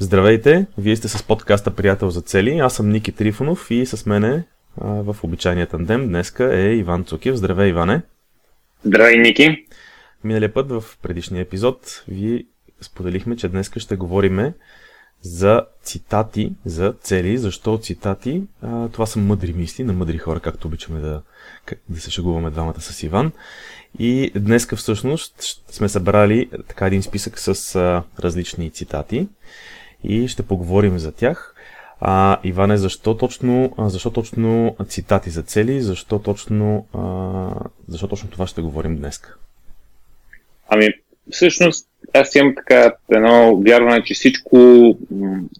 Здравейте, вие сте с подкаста Приятел за цели. Аз съм Ники Трифонов и с мене а, в обичайния тандем днеска е Иван Цукив. Здравей, Иване! Здравей, Ники! Миналия път в предишния епизод ви споделихме, че днеска ще говориме за цитати, за цели. Защо цитати? А, това са мъдри мисли на мъдри хора, както обичаме да, да се шегуваме двамата с Иван. И днеска всъщност сме събрали така един списък с а, различни цитати и ще поговорим за тях. А, Иване, защо точно, защо точно цитати за цели, защо точно, а, защо точно това ще говорим днес? Ами, всъщност, аз имам така едно вярване, че всичко,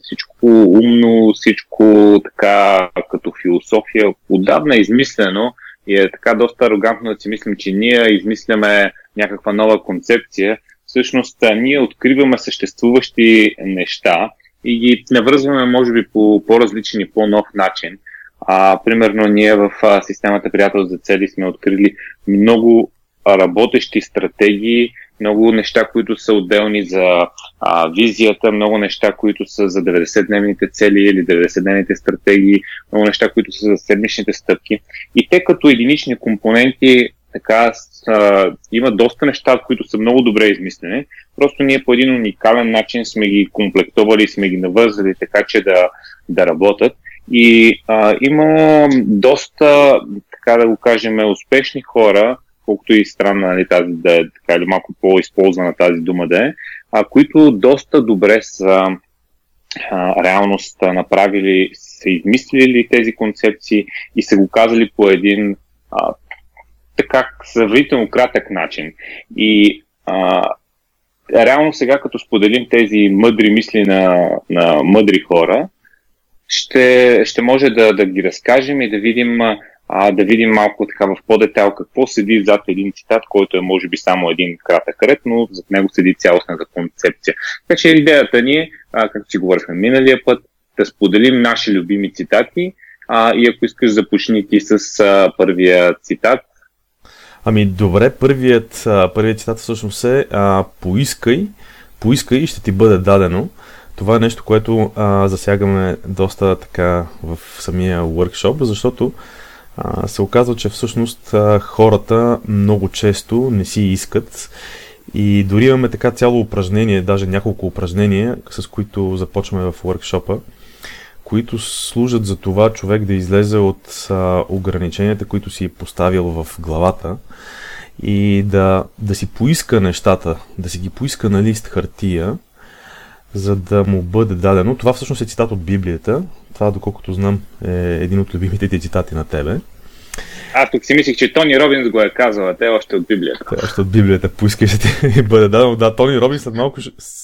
всичко умно, всичко така като философия отдавна е измислено и е така доста арогантно да си мислим, че ние измисляме някаква нова концепция. Всъщност, ние откриваме съществуващи неща и ги навързваме, може би, по по-различен и по-нов начин. А, примерно, ние в системата Приятел за цели сме открили много работещи стратегии, много неща, които са отделни за а, визията, много неща, които са за 90-дневните цели или 90-дневните стратегии, много неща, които са за седмичните стъпки. И те като единични компоненти така има доста неща, които са много добре измислени. Просто ние по един уникален начин сме ги комплектовали, сме ги навързали така, че да, да работят. И а, има доста, така да го кажем, успешни хора, колкото и странна нали, тази да е така или малко по-използвана тази дума да е, а, които доста добре са а, реалност направили, са измислили тези концепции и са го казали по един а, така сравнително кратък начин. И а, реално сега, като споделим тези мъдри мисли на, на мъдри хора, ще, ще може да, да ги разкажем и да видим, а, да видим малко така в по-детал какво седи зад един цитат, който е може би само един кратък ред, но зад него седи цялостната концепция. Така че идеята ни е, а, както си говорихме миналия път, да споделим наши любими цитати а, и ако искаш започни ти с а, първия цитат, Ами добре, първият, първият цитат всъщност е а, поискай, поискай и ще ти бъде дадено. Това е нещо, което а, засягаме доста така в самия workshop, защото а, се оказва, че всъщност а, хората много често не си искат и дори имаме така цяло упражнение, даже няколко упражнения, с които започваме в workshop които служат за това човек да излезе от а, ограниченията, които си е поставил в главата и да, да си поиска нещата, да си ги поиска на лист хартия, за да му бъде дадено. Това всъщност е цитат от Библията. Това, доколкото знам, е един от любимите ти цитати на тебе. Аз тук си мислих, че Тони Робинс го е казал, а те още от Библията. Те още от Библията. Поискай ще ти бъде дадено. Да, Тони Робинс след малко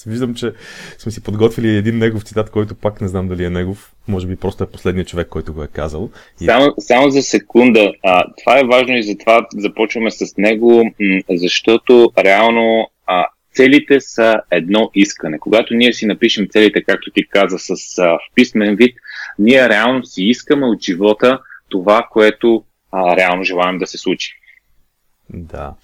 виждам, че сме си подготвили един негов цитат, който пак не знам дали е негов. Може би просто е последният човек, който го е казал. И... Само, само за секунда. А, това е важно и затова започваме с него, защото реално а, целите са едно искане. Когато ние си напишем целите, както ти каза, с, а, в писмен вид, ние реално си искаме от живота това, което а, реално желаем да се случи. Да.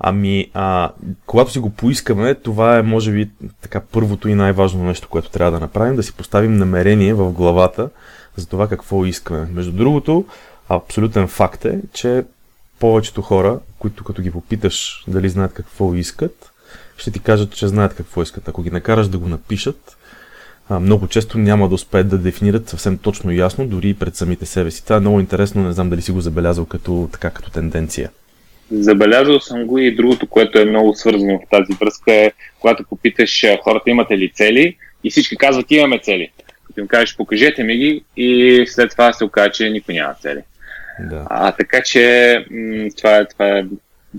Ами, а, когато си го поискаме, това е, може би, така първото и най-важно нещо, което трябва да направим, да си поставим намерение в главата за това какво искаме. Между другото, абсолютен факт е, че повечето хора, които като ги попиташ дали знаят какво искат, ще ти кажат, че знаят какво искат. Ако ги накараш да го напишат, много често няма да успеят да дефинират съвсем точно и ясно, дори и пред самите себе си. Това е много интересно, не знам дали си го забелязал като, така, като тенденция. Забелязал съм го и другото, което е много свързано в тази връзка е, когато попиташ хората имате ли цели и всички казват имаме цели. Като им кажеш покажете ми ги и след това се окаже, че никой няма цели. Да. А, така че м- това, е, това е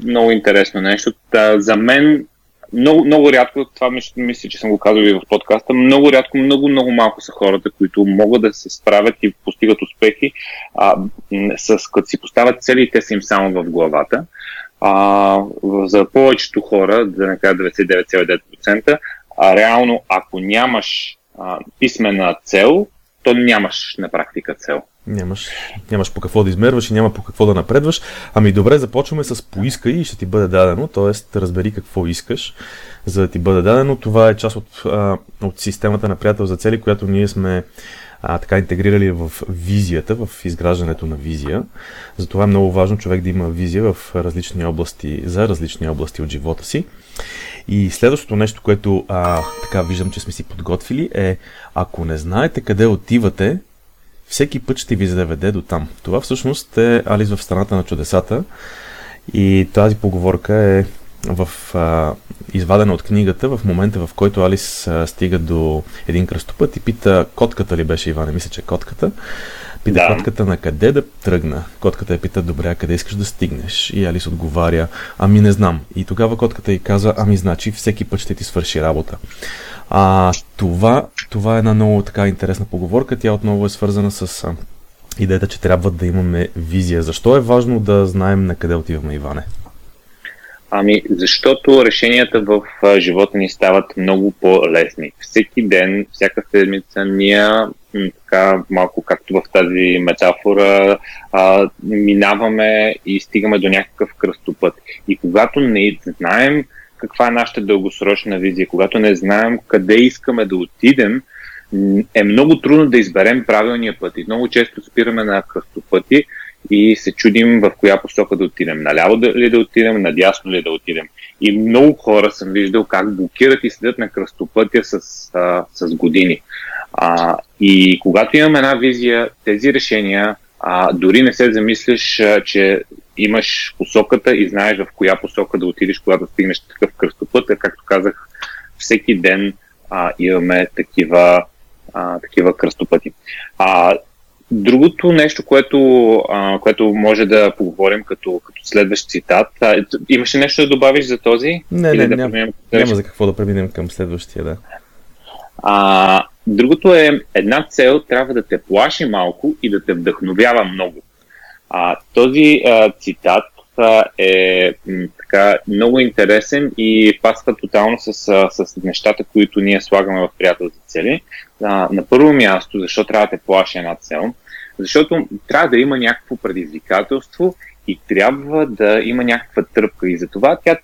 много интересно нещо. Та, за мен много, много рядко, това мисля, че съм го казал и в подкаста, много рядко, много, много малко са хората, които могат да се справят и постигат успехи, а, с, като си поставят цели, те са им само в главата. А, за повечето хора, да не кажа 99,9%, а реално, ако нямаш а, писмена цел, то нямаш на практика цел. Нямаш, нямаш по какво да измерваш и няма по какво да напредваш. Ами добре, започваме с поискай и ще ти бъде дадено, т.е. разбери какво искаш, за да ти бъде дадено. Това е част от, а, от системата на приятел за цели, която ние сме а, така интегрирали в визията, в изграждането на визия. Затова е много важно човек да има визия в различни области, за различни области от живота си. И следващото нещо, което а, така виждам, че сме си подготвили е, ако не знаете къде отивате, всеки път ще ви заведе до там. Това всъщност е Алис в страната на чудесата и тази поговорка е в, а, извадена от книгата в момента, в който Алис а, стига до един кръстопът и пита котката ли беше Иване, мисля, че котката. Пита да. котката на къде да тръгна. Котката я пита, добре, а къде искаш да стигнеш? И Алис отговаря, ами не знам. И тогава котката й каза, ами значи всеки път ще ти свърши работа. А, това, това е една много така интересна поговорка. Тя отново е свързана с а, идеята, че трябва да имаме визия. Защо е важно да знаем на къде отиваме, Иване? Ами, защото решенията в живота ни стават много по-лесни. Всеки ден, всяка седмица ние, така малко както в тази метафора, а, минаваме и стигаме до някакъв кръстопът. И когато не знаем каква е нашата дългосрочна визия, когато не знаем къде искаме да отидем, е много трудно да изберем правилния път. И много често спираме на кръстопъти, и се чудим в коя посока да отидем. Наляво ли да отидем, надясно ли да отидем. И много хора съм виждал как блокират и седят на кръстопътя с, а, с години. А, и когато имам една визия, тези решения, а, дори не се замислиш, а, че имаш посоката и знаеш в коя посока да отидеш, когато стигнеш такъв кръстопът. А, както казах, всеки ден а, имаме такива, а, такива кръстопъти. А, Другото нещо, което, а, което може да поговорим като, като следващ цитат. А, имаше нещо да добавиш за този? Не, не, да няма, няма за какво да преминем към следващия, да. А, другото е, една цел трябва да те плаши малко и да те вдъхновява много. А, този а, цитат а, е така много интересен и пасва тотално с, с нещата, които ние слагаме в приятел за цели. А, на първо място, защо трябва да те плаши една цел? Защото трябва да има някакво предизвикателство и трябва да има някаква тръпка. И затова тя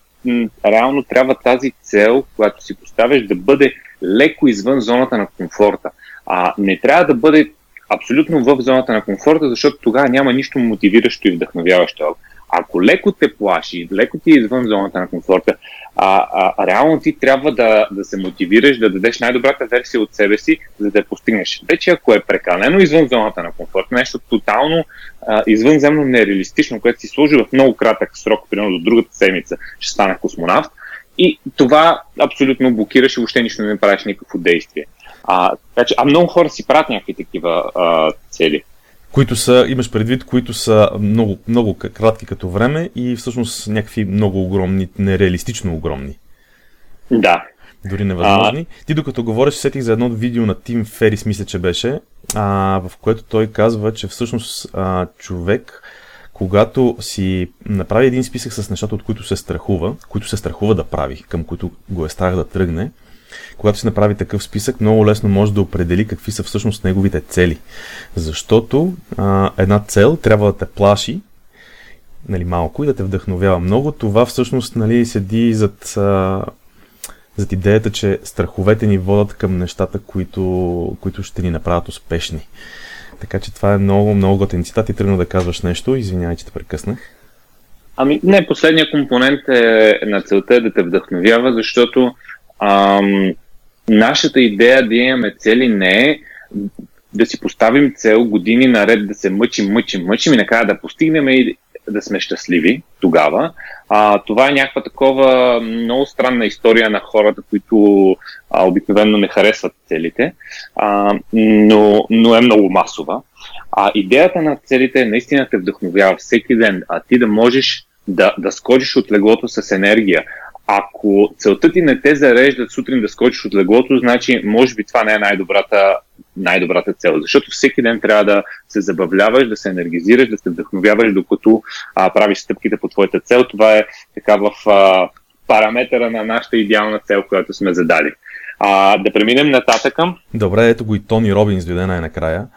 реално трябва тази цел, която си поставяш, да бъде леко извън зоната на комфорта. А не трябва да бъде абсолютно в зоната на комфорта, защото тогава няма нищо мотивиращо и вдъхновяващо. Ако леко те плаши, леко ти е извън зоната на комфорта, а, а, реално ти трябва да, да се мотивираш, да дадеш най-добрата версия от себе си, за да я постигнеш. Вече ако е прекалено извън зоната на комфорта, нещо тотално а, извънземно нереалистично, което си сложи в много кратък срок, примерно до другата седмица ще стане космонавт, и това абсолютно блокираш и въобще нищо не правиш никакво действие. А, така че, а много хора си правят някакви такива а, цели които са, имаш предвид, които са много, много кратки като време и всъщност някакви много огромни, нереалистично огромни. Да. Дори невъзможни. А... Ти докато говориш, сетих за едно видео на Тим Ферис, мисля, че беше, а, в което той казва, че всъщност а, човек, когато си направи един списък с нещата, от които се страхува, които се страхува да прави, към които го е страх да тръгне, когато си направи такъв списък, много лесно може да определи какви са всъщност неговите цели. Защото а, една цел трябва да те плаши нали, малко и да те вдъхновява много. Това всъщност нали, седи зад, а, зад идеята, че страховете ни водят към нещата, които, които ще ни направят успешни. Така че това е много, много готен цитат и тръгна да казваш нещо. Извинявай, че те прекъснах. Ами не, последният компонент е, на целта е да те вдъхновява, защото ам, нашата идея да имаме цели не е да си поставим цел години наред да се мъчим, мъчим, мъчим и накрая да постигнем и да сме щастливи тогава. А, това е някаква такова много странна история на хората, които а, обикновено не харесват целите, а, но, но е много масова. А идеята на целите е наистина те вдъхновява всеки ден, а ти да можеш да, да скочиш от леглото с енергия, ако целта ти не те зареждат сутрин да скочиш от леглото, значи може би това не е най-добрата, най-добрата цел. Защото всеки ден трябва да се забавляваш, да се енергизираш, да се вдъхновяваш, докато а, правиш стъпките по твоята цел. Това е така в а, параметъра на нашата идеална цел, която сме задали. А, да преминем нататък. Добре, ето го и Тони Робинс дойде най-накрая.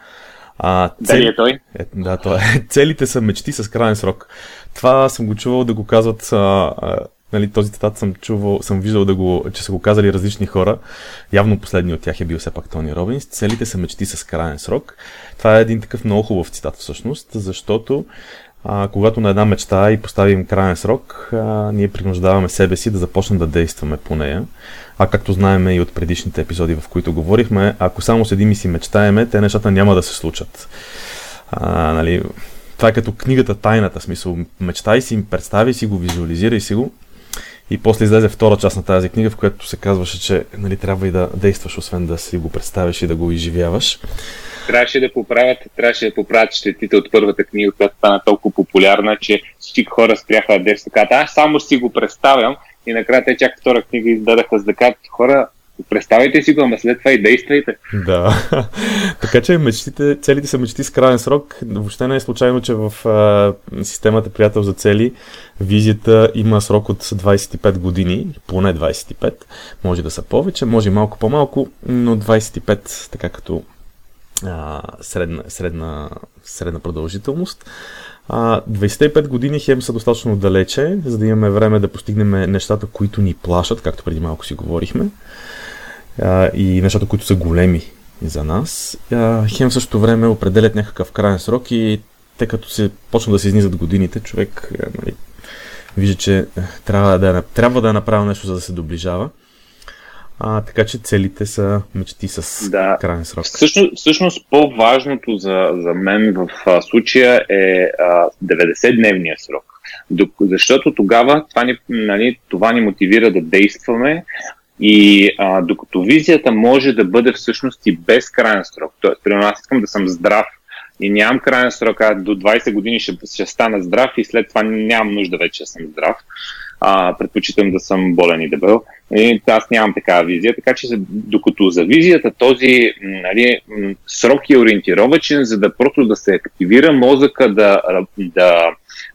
А, цели... Дали е той? Е, да, той е. Целите са мечти с крайен срок. Това съм го чувал да го казват. А, а, нали, този цитат съм чувал, съм виждал да го, че са го казали различни хора. Явно последният от тях е бил все пак Тони Робинс. Целите са мечти с крайен срок. Това е един такъв много хубав цитат всъщност, защото а, когато на една мечта и поставим крайен срок, а, ние принуждаваме себе си да започнем да действаме по нея. А както знаем и от предишните епизоди, в които говорихме, ако само седим и си мечтаеме, те нещата няма да се случат. А, нали, това е като книгата Тайната, смисъл. Мечтай си, представи си го, визуализирай си го. И после излезе втора част на тази книга, в която се казваше, че нали, трябва и да действаш, освен да си го представиш и да го изживяваш. Трябваше да поправят, трябваше да поправят щетите от първата книга, която стана толкова популярна, че всички хора спряха да действат. Аз само си го представям. И накрая те чак втора книга издадаха, за да кажат хора, Представете си го, ама след това и действайте. Да. така че мечтите, целите са мечти с крайен срок. Въобще не е случайно, че в а, системата Приятел за цели визията има срок от 25 години, поне 25. Може да са повече, може малко по-малко, но 25, така като а, средна, средна, средна продължителност. А, 25 години хем са достатъчно далече, за да имаме време да постигнем нещата, които ни плашат, както преди малко си говорихме, а, и нещата, които са големи за нас. А, хем в същото време определят някакъв крайен срок и те като се почнат да се изнизат годините, човек нали, вижда, че е, трябва да, трябва да е направил нещо, за да се доближава. А, така че целите са мечти с да. крайен срок. Всъщност, всъщност по-важното за, за мен в а, случая е а, 90-дневния срок. Защото тогава това ни, нали, това ни мотивира да действаме, и а, докато визията може да бъде всъщност и без крайен срок, т.е. примерно аз искам да съм здрав и нямам крайен срок, а до 20 години ще, ще стана здрав и след това нямам нужда вече да съм здрав а, предпочитам да съм болен и дебел. И аз нямам такава визия, така че докато за визията този нали, срок е ориентировачен, за да просто да се активира мозъка, да, да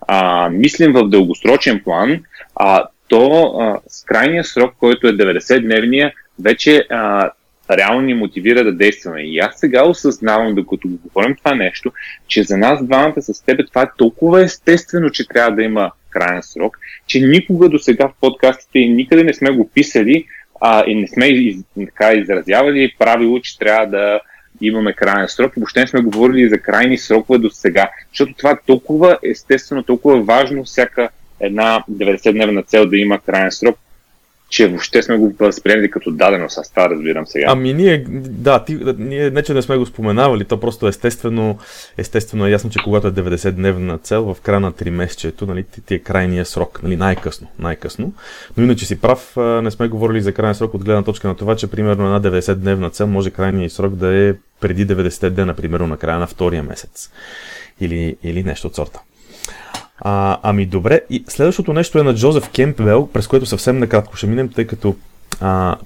а, мислим в дългосрочен план, а, то а, с крайния срок, който е 90-дневния, вече а, реално ни мотивира да действаме. И аз сега осъзнавам, докато го говорим това нещо, че за нас двамата с тебе това е толкова естествено, че трябва да има крайен срок, че никога до сега в подкастите никъде не сме го писали а, и не сме из, така изразявали правило, че трябва да имаме крайен срок. Въобще не сме говорили за крайни срокове до сега, защото това е толкова естествено, толкова важно всяка една 90-дневна цел да има крайен срок, че въобще сме го възприемали като дадено с това, разбирам сега. Ами ние, да, ти, ние не че не сме го споменавали, то просто естествено, естествено е ясно, че когато е 90-дневна цел в края на 3 месечето, нали, ти, ти е крайния срок, нали, най-късно, най-късно. Но иначе си прав, не сме говорили за крайния срок от гледна точка на това, че примерно една 90-дневна цел може крайния срок да е преди 90 дена, примерно на края на втория месец. Или, или нещо от сорта. А, ами добре, и следващото нещо е на Джозеф Кемпбел, през което съвсем накратко ще минем, тъй като а,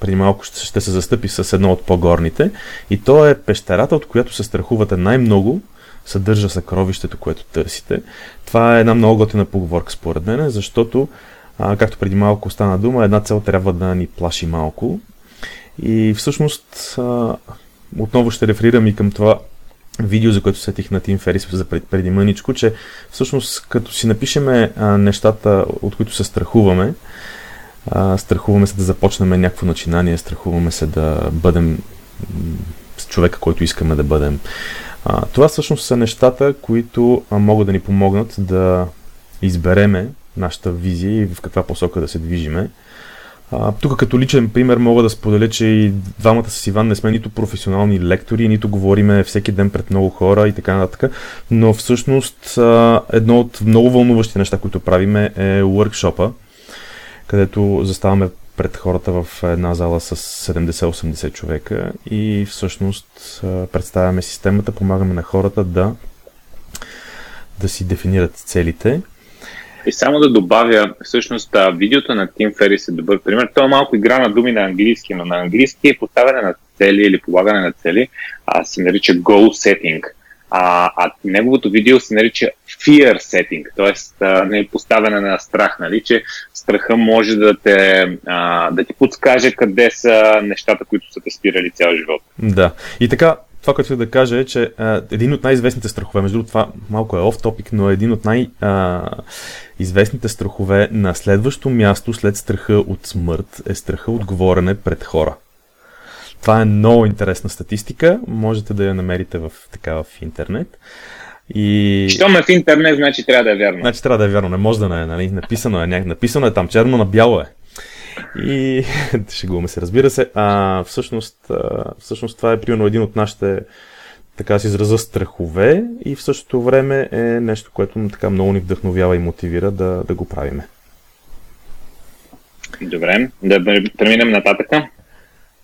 преди малко ще, ще се застъпи с едно от по-горните. И то е пещерата, от която се страхувате най-много, съдържа съкровището, което търсите. Това е една много готина поговорка според мен, защото, а, както преди малко стана дума, една цел трябва да ни плаши малко. И всъщност, а, отново ще реферирам и към това видео, за което сетих на Тим Ферис за пред, преди мъничко, че всъщност като си напишеме а, нещата, от които се страхуваме, а, страхуваме се да започнем някакво начинание, страхуваме се да бъдем човека, който искаме да бъдем. А, това всъщност са нещата, които а, могат да ни помогнат да избереме нашата визия и в каква посока да се движиме. Тук като личен пример мога да споделя, че и двамата с Иван не сме нито професионални лектори, нито говориме всеки ден пред много хора и така нататък, но всъщност едно от много вълнуващи неща, които правиме е workshop където заставаме пред хората в една зала с 70-80 човека и всъщност представяме системата, помагаме на хората да, да си дефинират целите и само да добавя, всъщност видеото на Тим Ферис е добър пример. Той е малко игра на думи на английски, но на английски е поставяне на цели или полагане на цели а, се нарича goal setting. А, а неговото видео се нарича fear setting, т.е. не е поставяне на страх, нали, че страха може да, те, а, да ти подскаже къде са нещата, които са те спирали цял живот. Да. И така, това, което да кажа е, че а, един от най-известните страхове, между другото това малко е оф топик, но един от най-известните страхове на следващо място след страха от смърт е страха от говорене пред хора. Това е много интересна статистика, можете да я намерите в, така, в интернет. И... Щом е в интернет, значи трябва да е вярно. Значи трябва да е вярно, не може да не е, нали? Написано е, написано е там, черно на бяло е. И шегуваме се, разбира се. А, всъщност, а, всъщност това е примерно един от нашите така си израза страхове и в същото време е нещо, което така много ни вдъхновява и мотивира да, да го правиме. Добре, да преминем нататък.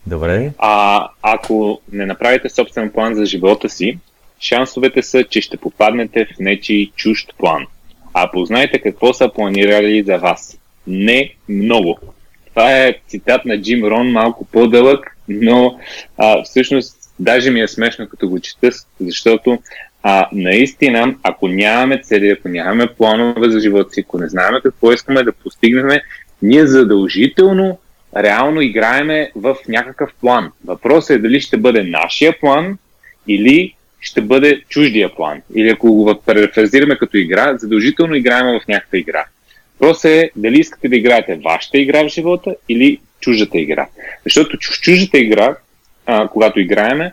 Добре. А ако не направите собствен план за живота си, шансовете са, че ще попаднете в нечи чужд план. А познайте какво са планирали за вас. Не много. Това е цитат на Джим Рон, малко по-дълъг, но а, всъщност даже ми е смешно като го чета, защото а, наистина, ако нямаме цели, ако нямаме планове за живота си, ако не знаем какво искаме да постигнем, ние задължително реално играеме в някакъв план. Въпросът е дали ще бъде нашия план или ще бъде чуждия план. Или ако го префразираме като игра, задължително играем в някаква игра. Въпросът е дали искате да играете вашата игра в живота или чуждата игра. Защото в чуждата игра, а, когато играеме,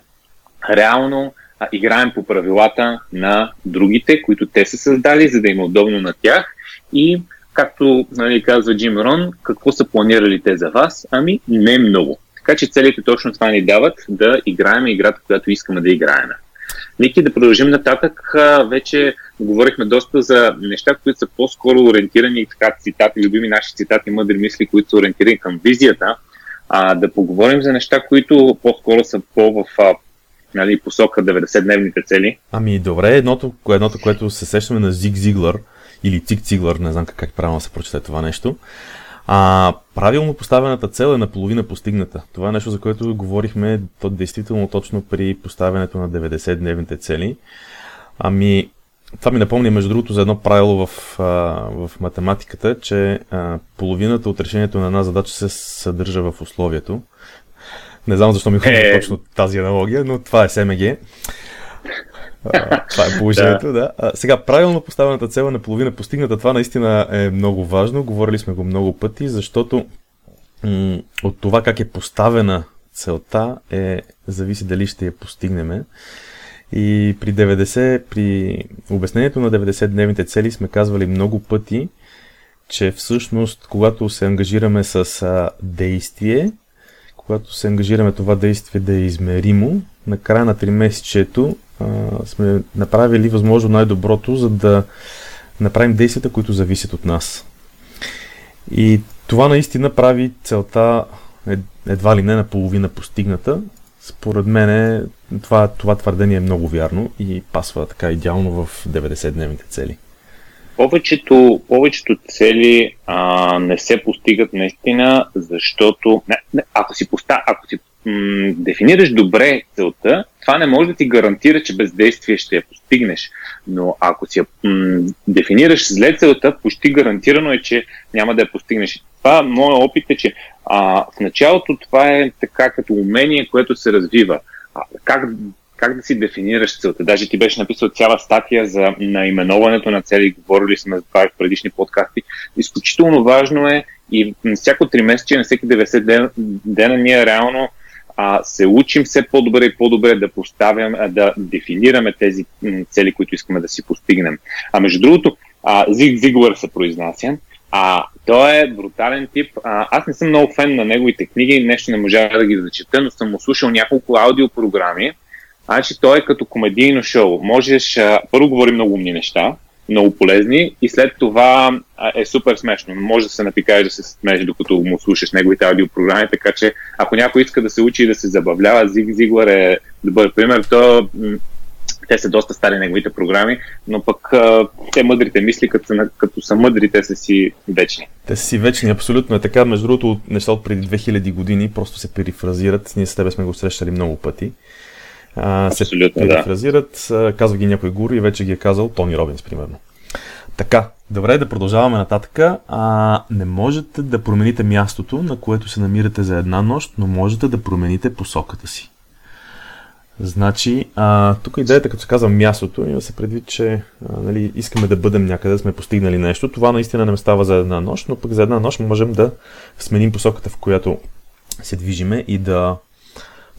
реално а, играем по правилата на другите, които те са създали, за да им е удобно на тях и както нали, казва Джим Рон, какво са планирали те за вас? Ами не много. Така че целите точно това ни дават да играем играта, която искаме да играем. Ники да продължим нататък. Вече говорихме доста за неща, които са по-скоро ориентирани, така цитати, любими наши цитати, мъдри мисли, които са ориентирани към визията. А, да поговорим за неща, които по-скоро са по в нали, посока 90-дневните цели. Ами добре, едното, едното, което се сещаме на Зиг Зиглър, или Цик Циглър, не знам как, как правилно се прочете това нещо. А правилно поставената цел е наполовина постигната. Това е нещо, за което говорихме то, действително точно при поставянето на 90-дневните цели. Ами, това ми напомня, между другото, за едно правило в, а, в математиката, че а, половината от решението на една задача се съдържа в условието. Не знам защо ми е... точно тази аналогия, но това е СМГ това е положението, да. А, сега, правилно поставената цел е на половина постигната, това наистина е много важно. Говорили сме го много пъти, защото м- от това как е поставена целта е, зависи дали ще я постигнем. И при 90, при обяснението на 90-дневните цели сме казвали много пъти, че всъщност, когато се ангажираме с действие, когато се ангажираме това действие да е измеримо, на края на 3 месечето сме направили възможно най-доброто, за да направим действията, които зависят от нас. И това наистина прави целта едва ли не на половина постигната. Според мен това, това твърдение е много вярно и пасва така идеално в 90-дневните цели. Повечето, повечето цели а, не се постигат наистина, защото не, не, ако си, поста, ако си м- дефинираш добре целта, това не може да ти гарантира, че без действие ще я постигнеш. Но ако си м- дефинираш зле целта, почти гарантирано е, че няма да я постигнеш. Това, моят опит е, че а, в началото това е така като умение, което се развива. А, как как да си дефинираш целта. Даже ти беше написал цяла статия за наименоването на цели, говорили сме за това в предишни подкасти. Изключително важно е и всяко 3 месече, на всеки 90 дена, дена ние реално а, се учим все по-добре и по-добре да поставяме, да дефинираме тези цели, които искаме да си постигнем. А между другото, а, Зиг Зиглър се произнася, а, той е брутален тип. А, аз не съм много фен на неговите книги, нещо не можа да ги зачета, но съм слушал няколко аудиопрограми. Значи той е като комедийно шоу. Можеш, а, първо говори много умни неща, много полезни и след това е супер смешно. Може да се напикаеш да се смееш, докато му слушаш неговите аудиопрограми, така че ако някой иска да се учи и да се забавлява, Зиг Зиглър е добър пример. То, те са доста стари неговите програми, но пък те мъдрите мисли, като са, като са мъдри, те са си вечни. Те са си вечни, абсолютно е така. Между другото, неща от преди 2000 години просто се перифразират. Ние с тебе сме го срещали много пъти а, се перифразират, да. казва ги някой гуру и вече ги е казал Тони Робинс, примерно. Така, добре, да продължаваме нататък. А, не можете да промените мястото, на което се намирате за една нощ, но можете да промените посоката си. Значи, а, тук идеята, като се казва мястото, има се предвид, че а, нали, искаме да бъдем някъде, да сме постигнали нещо. Това наистина не става за една нощ, но пък за една нощ можем да сменим посоката, в която се движиме и да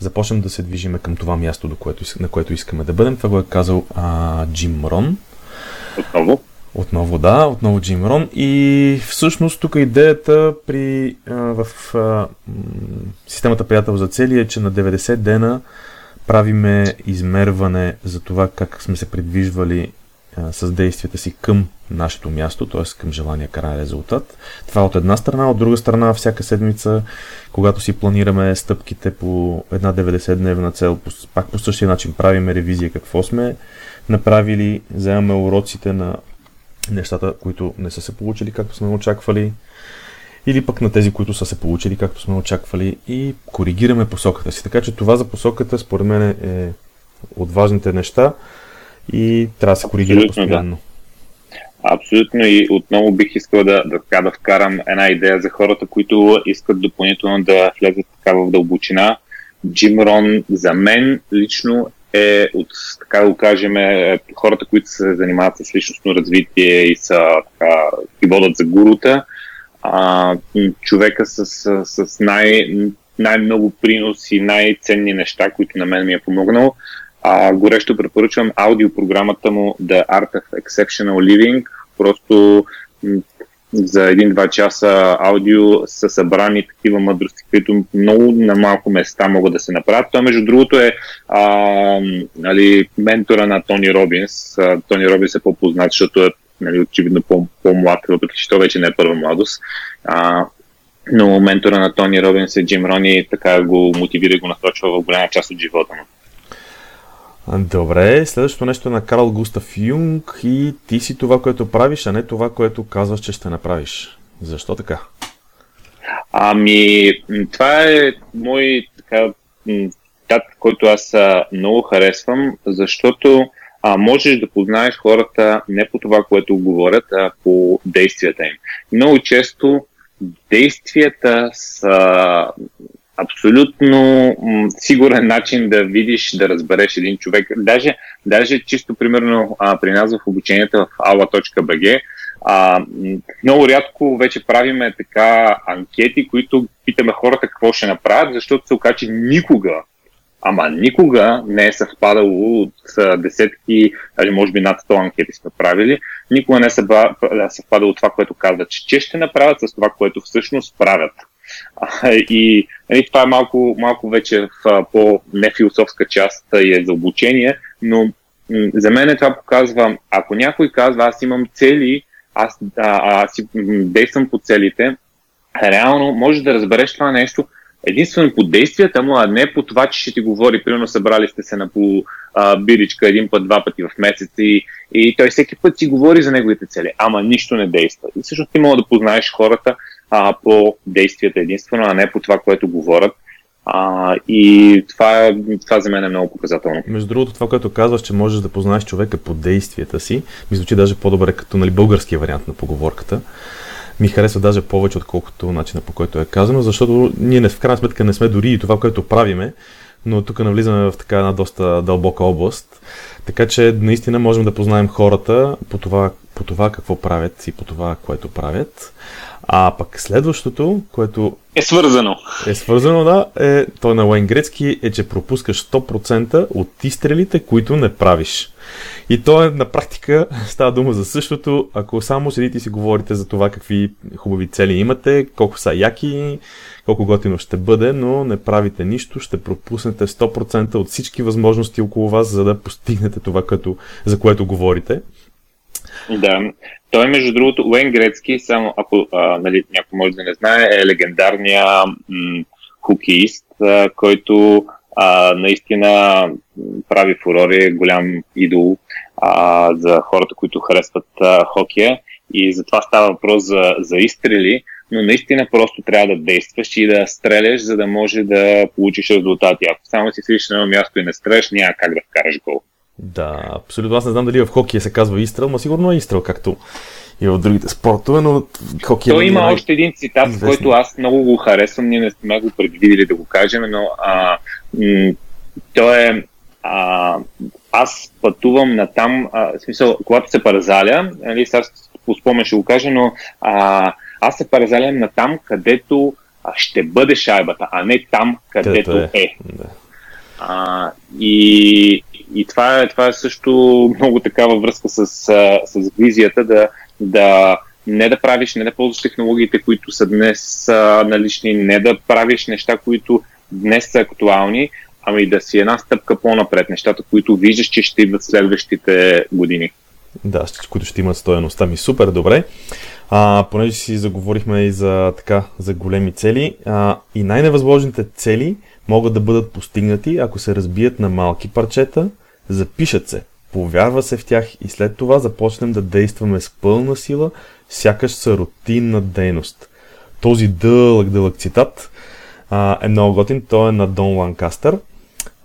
започнем да се движиме към това място, до което, на което искаме да бъдем. Това го е казал а, Джим Рон. Отново? Отново, да, отново Джим Рон. И всъщност тук идеята при, а, в а, системата приятел за цели е, че на 90 дена правиме измерване за това как сме се придвижвали с действията си към нашето място, т.е. към желания крайен резултат. Това от една страна, от друга страна, всяка седмица, когато си планираме стъпките по една 90-дневна цел, пак по същия начин правиме ревизия какво сме направили, вземаме уроците на нещата, които не са се получили както сме очаквали, или пък на тези, които са се получили както сме очаквали и коригираме посоката си. Така че това за посоката според мен е от важните неща и трябва да се коригира Абсолютно, постоянно. Да. Абсолютно и отново бих искал да, да, да вкарам една идея за хората, които искат допълнително да влезат така в дълбочина. Джим Рон за мен лично е от, така го кажем, е, хората, които се занимават с личностно развитие и са така, и водят за гурута, а, човека с, с, с най, най-много принос и най-ценни неща, които на мен ми е помогнал. А, горещо препоръчвам аудиопрограмата му The Art of Exceptional Living. Просто за един-два часа аудио са събрани такива мъдрости, които много на малко места могат да се направят. Това, между другото, е а, нали, ментора на Тони Робинс. А, Тони Робинс е по-познат, защото е нали, очевидно по-млад, въпреки че то вече не е първа младост. А, но ментора на Тони Робинс е Джим Рони, така го мотивира и го насочва в голяма част от живота му. Добре, следващото нещо е на Карл Густав Юнг и ти си това, което правиш, а не това, което казваш, че ще направиш. Защо така? Ами, това е мой така, тат, който аз много харесвам, защото а, можеш да познаеш хората не по това, което говорят, а по действията им. Много често действията са абсолютно м- сигурен начин да видиш, да разбереш един човек. Даже, даже чисто примерно а, при нас в обученията в aula.bg а, много рядко вече правиме така анкети, които питаме хората какво ще направят, защото се оказа, че никога Ама никога не е съвпадало от десетки, даже може би над 100 анкети сме правили, никога не е съвпадало това, което казват, че ще направят с това, което всъщност правят. И нали, това е малко, малко вече в по-нефилософска част и е за обучение, но за мен това показва, ако някой казва, аз имам цели, аз, а, аз действам по целите, реално може да разбереш това нещо единствено по действията му, а не по това, че ще ти говори. Примерно събрали сте се на по а, биричка един път, два пъти в месец и, и той всеки път си говори за неговите цели, ама нищо не действа. И всъщност ти мога да познаеш хората а, по действията единствено, а не по това, което говорят. А, и това, това за мен е много показателно. Между другото, това, което казваш, че можеш да познаеш човека по действията си, ми звучи даже по-добре като нали, българския вариант на поговорката ми харесва даже повече, отколкото начина по който е казано, защото ние не, в крайна сметка не сме дори и това, което правиме, но тук навлизаме в така една доста дълбока област. Така че наистина можем да познаем хората по това, по това какво правят и по това, което правят. А пък следващото, което е свързано. Е свързано, да, е, той на Лайн Грецки е, че пропускаш 100% от изстрелите, които не правиш. И то е на практика става дума за същото, ако само седите и си говорите за това какви хубави цели имате, колко са яки, колко готино ще бъде, но не правите нищо, ще пропуснете 100% от всички възможности около вас, за да постигнете това, което, за което говорите. Да, той между другото, Уен Грецки, само ако а, нали, някой може да не знае, е легендарния м- хокеист, а, който а, наистина прави фурори, голям идол а, за хората, които харесват а, хокея и затова става въпрос за, за изстрели, но наистина просто трябва да действаш и да стреляш, за да може да получиш резултати. Ако само си седиш на едно място и не стреляш, няма как да вкараш гол. Да, абсолютно. Аз не знам дали в хокея се казва изстрел, но сигурно е изстрел, както и в другите спортове, но хокея... Той има най- още един цитат, известни. който аз много го харесвам, ние не сме го предвидили да го кажем, но а, м- той е а, аз пътувам на там, в смисъл, когато се паразаля, нали, сега по спомен ще го кажа, но а, аз се паразалям на там, където ще бъде шайбата, а не там, където е. е. Да. А, и и това, е, това е също много такава връзка с, с визията да, да не да правиш, не да ползваш технологиите, които са днес а, налични, не да правиш неща, които днес са актуални, ами да си една стъпка по-напред, нещата, които виждаш, че ще идват следващите години. Да, които ще имат стоеността ми. Супер, добре. А, понеже си заговорихме и за, така, за големи цели, а, и най-невъзможните цели могат да бъдат постигнати, ако се разбият на малки парчета, запишат се, повярва се в тях и след това започнем да действаме с пълна сила, сякаш са рутинна дейност. Този дълъг, дълъг цитат а, е много готин, той е на Дон Ланкастър.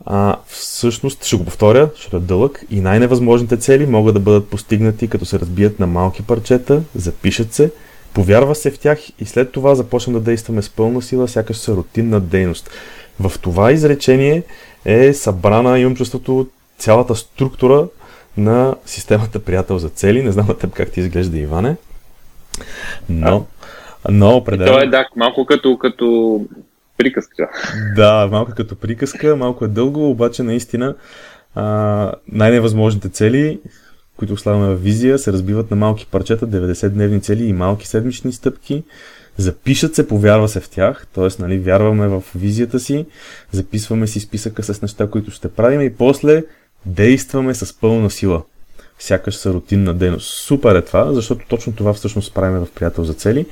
А, всъщност, ще го повторя, защото е дълъг и най-невъзможните цели могат да бъдат постигнати, като се разбият на малки парчета, запишат се, повярва се в тях и след това започнем да действаме с пълна сила, сякаш са рутинна дейност. В това изречение е събрана, имам чувството, цялата структура на системата приятел за цели. Не знам на теб как ти изглежда, Иване. Но, но определено... То е, да, малко като, като приказка. Да, малко като приказка, малко е дълго, обаче наистина а, най-невъзможните цели, които слагаме в визия, се разбиват на малки парчета, 90-дневни цели и малки седмични стъпки. Запишат се, повярва се в тях, т.е. Нали, вярваме в визията си, записваме си списъка с неща, които ще правим и после действаме с пълна сила. Сякаш са рутинна дейност. Супер е това, защото точно това всъщност правим в приятел за цели.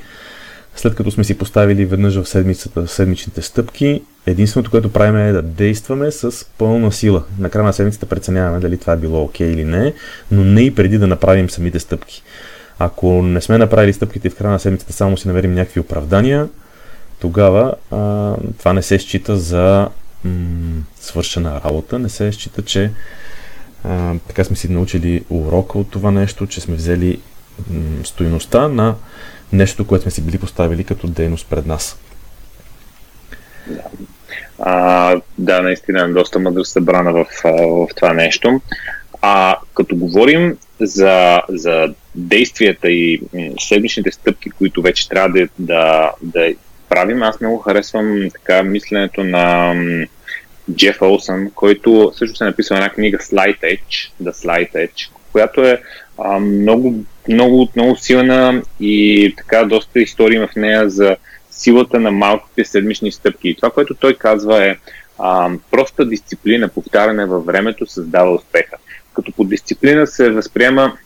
След като сме си поставили веднъж в седмицата седмичните стъпки, единственото, което правим е да действаме с пълна сила. Накрая на седмицата преценяваме дали това е било окей okay или не, но не и преди да направим самите стъпки. Ако не сме направили стъпките в края на седмицата само си намерим някакви оправдания, тогава а, това не се счита за м- свършена работа, не се счита, че така сме си научили урока от това нещо, че сме взели м- стоиността на нещо, което сме си били поставили като дейност пред нас. Да, а, да наистина доста мъдро събрана в, в това нещо. А като говорим за, за действията и седмичните стъпки, които вече трябва да, да, да правим, аз много харесвам така мисленето на Джеф Олсън, който също е написал една книга Slight Edge, The Slight Edge, която е а, много, много, много силна и така доста истории в нея за силата на малките седмични стъпки. И това, което той казва е а, проста дисциплина, повтаряне във времето създава успеха. Като по дисциплина се възприема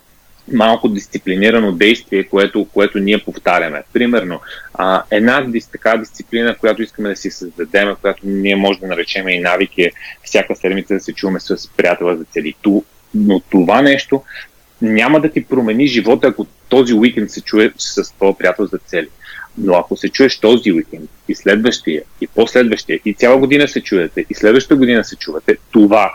малко дисциплинирано действие, което, което ние повтаряме. Примерно, а, една така дисциплина, която искаме да си създадем, която ние може да наречем и навики, всяка седмица да се чуваме с приятела за цели. Но това нещо няма да ти промени живота, ако този уикенд се чуе с твоя приятел за цели. Но ако се чуеш този уикенд и следващия, и последващия, и цяла година се чуете, и следващата година се чувате, това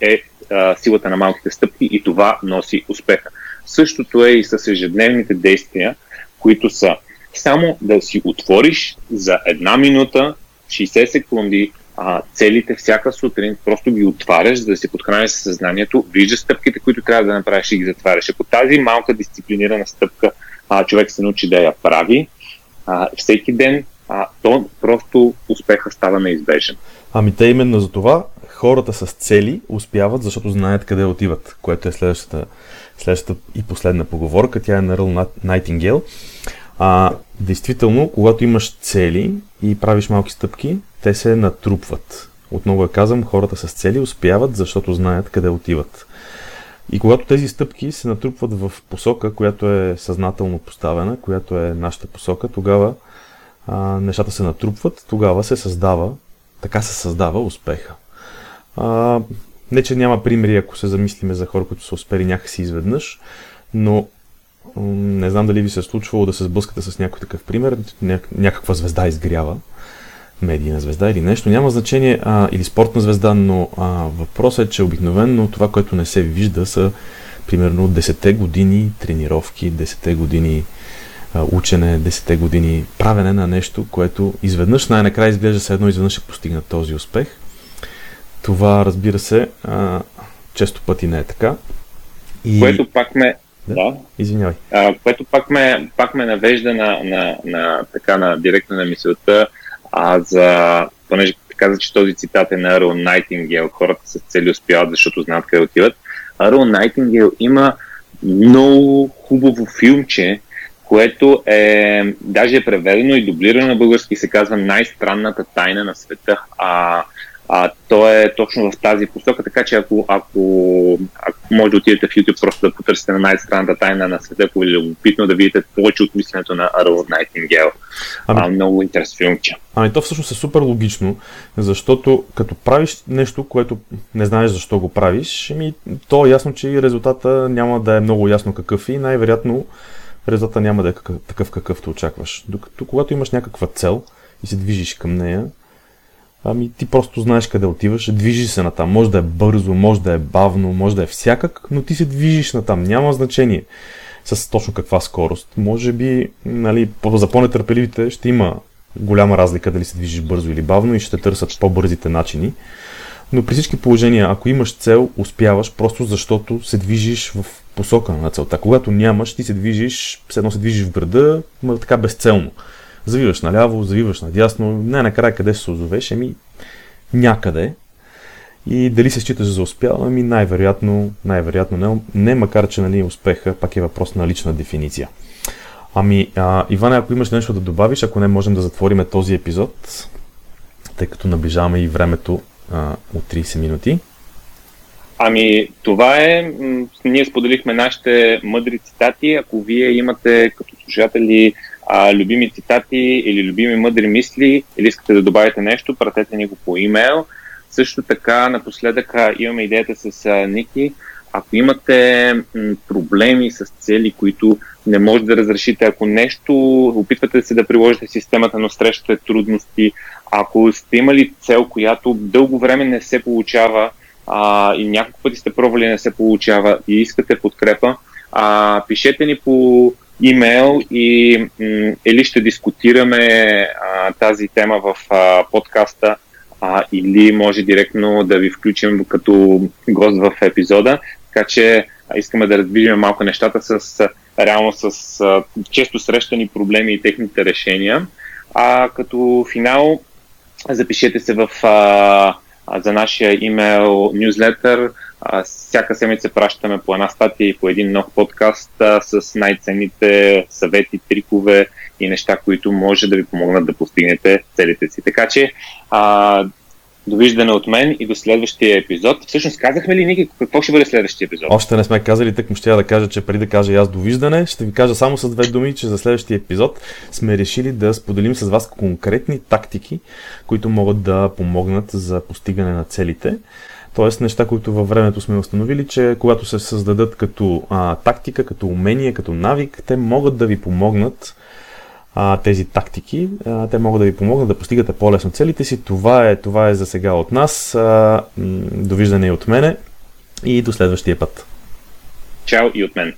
е а, силата на малките стъпки и това носи успеха. Същото е и с ежедневните действия, които са само да си отвориш за една минута, 60 секунди, а, целите всяка сутрин, просто ги отваряш, за да си подхраниш съзнанието, виждаш стъпките, които трябва да направиш и ги затваряш. Ако тази малка дисциплинирана стъпка а, човек се научи да я прави а, всеки ден, а, то просто успеха става неизбежен. Ами те именно за това хората с цели успяват, защото знаят къде отиват, което е следващата, следващата и последна поговорка. Тя е на Ръл Найтингел. А, действително, когато имаш цели и правиш малки стъпки, те се натрупват. Отново я казвам, хората с цели успяват, защото знаят къде отиват. И когато тези стъпки се натрупват в посока, която е съзнателно поставена, която е нашата посока, тогава а, нещата се натрупват, тогава се създава, така се създава успеха. А, не, че няма примери, ако се замислиме за хора, които са успели някакси изведнъж, но не знам дали ви се е случвало да се сблъскате с някой такъв пример, някаква звезда изгрява, медийна звезда или нещо, няма значение, а, или спортна звезда, но а, въпросът е, че обикновено това, което не се вижда, са примерно 10 години тренировки, 10 години а, учене, 10 години правене на нещо, което изведнъж най-накрая изглежда се едно изведнъж ще постигнат този успех – Това, разбира се, а, често пъти не е така. И... Което пак ме... Да, да. извинявай. А, което пак ме, пак ме навежда на, на, на, така, на директно на мисълта а, за, понеже каза, че този цитат е на Арл Найтингел, хората с цели успяват, защото знаят къде отиват. Арл Найтингел има много хубаво филмче, което е даже е преведено и дублирано на български, се казва Най-странната тайна на света. А, а, то е точно в тази посока, така че ако, ако, ако може да отидете в YouTube просто да потърсите на най-странната тайна на света, ако е любопитно да видите повече от мисленето на Арл Найтингел. Ами, а, много интересно филмче. Ами то всъщност е супер логично, защото като правиш нещо, което не знаеш защо го правиш, ми, то е ясно, че резултата няма да е много ясно какъв и най-вероятно резултата няма да е такъв какъвто очакваш. Докато когато имаш някаква цел и се движиш към нея, Ами ти просто знаеш къде отиваш, движиш се натам. Може да е бързо, може да е бавно, може да е всякак, но ти се движиш натам. Няма значение с точно каква скорост. Може би, нали, за по-нетърпеливите ще има голяма разлика дали се движиш бързо или бавно и ще търсят по-бързите начини. Но при всички положения, ако имаш цел, успяваш просто защото се движиш в посока на целта. Когато нямаш, ти се движиш, все едно се движиш в града, но така безцелно завиваш наляво, завиваш надясно, не накрая къде се озовеш, ами някъде. И дали се считаш за успял, ами най-вероятно, най-вероятно не, не, макар че нали, успеха пак е въпрос на лична дефиниция. Ами, а, Иване, ако имаш нещо да добавиш, ако не можем да затвориме този епизод, тъй като наближаваме и времето а, от 30 минути. Ами, това е. Ние споделихме нашите мъдри цитати. Ако вие имате като слушатели а, любими цитати или любими мъдри мисли, или искате да добавите нещо, пратете ни го по имейл. Също така, напоследък имаме идеята с а, Ники. Ако имате м, проблеми с цели, които не може да разрешите, ако нещо опитвате се да приложите системата, но срещате трудности, ако сте имали цел, която дълго време не се получава а, и няколко пъти сте пробвали не се получава и искате подкрепа, а, пишете ни по имейл и м- или ще дискутираме а, тази тема в а, подкаста, а, или може директно да ви включим като гост в епизода. Така че искаме да раздвижим малко нещата с реално с а, често срещани проблеми и техните решения. А като финал запишете се в а, за нашия имейл нюзлетър всяка седмица пращаме по една статия и по един нов подкаст с най-ценните съвети, трикове и неща, които може да ви помогнат да постигнете целите си. Така че, а, довиждане от мен и до следващия епизод. Всъщност казахме ли, Ники, какво ще бъде следващия епизод? Още не сме казали, тък му ще да кажа, че преди да кажа и аз довиждане, ще ви кажа само с две думи, че за следващия епизод сме решили да споделим с вас конкретни тактики, които могат да помогнат за постигане на целите. Тоест неща, които във времето сме установили, че когато се създадат като а, тактика, като умение, като навик, те могат да ви помогнат а, тези тактики, а, те могат да ви помогнат да постигате по-лесно целите си. Това е, това е за сега от нас. А, довиждане и от мене и до следващия път. Чао и от мен.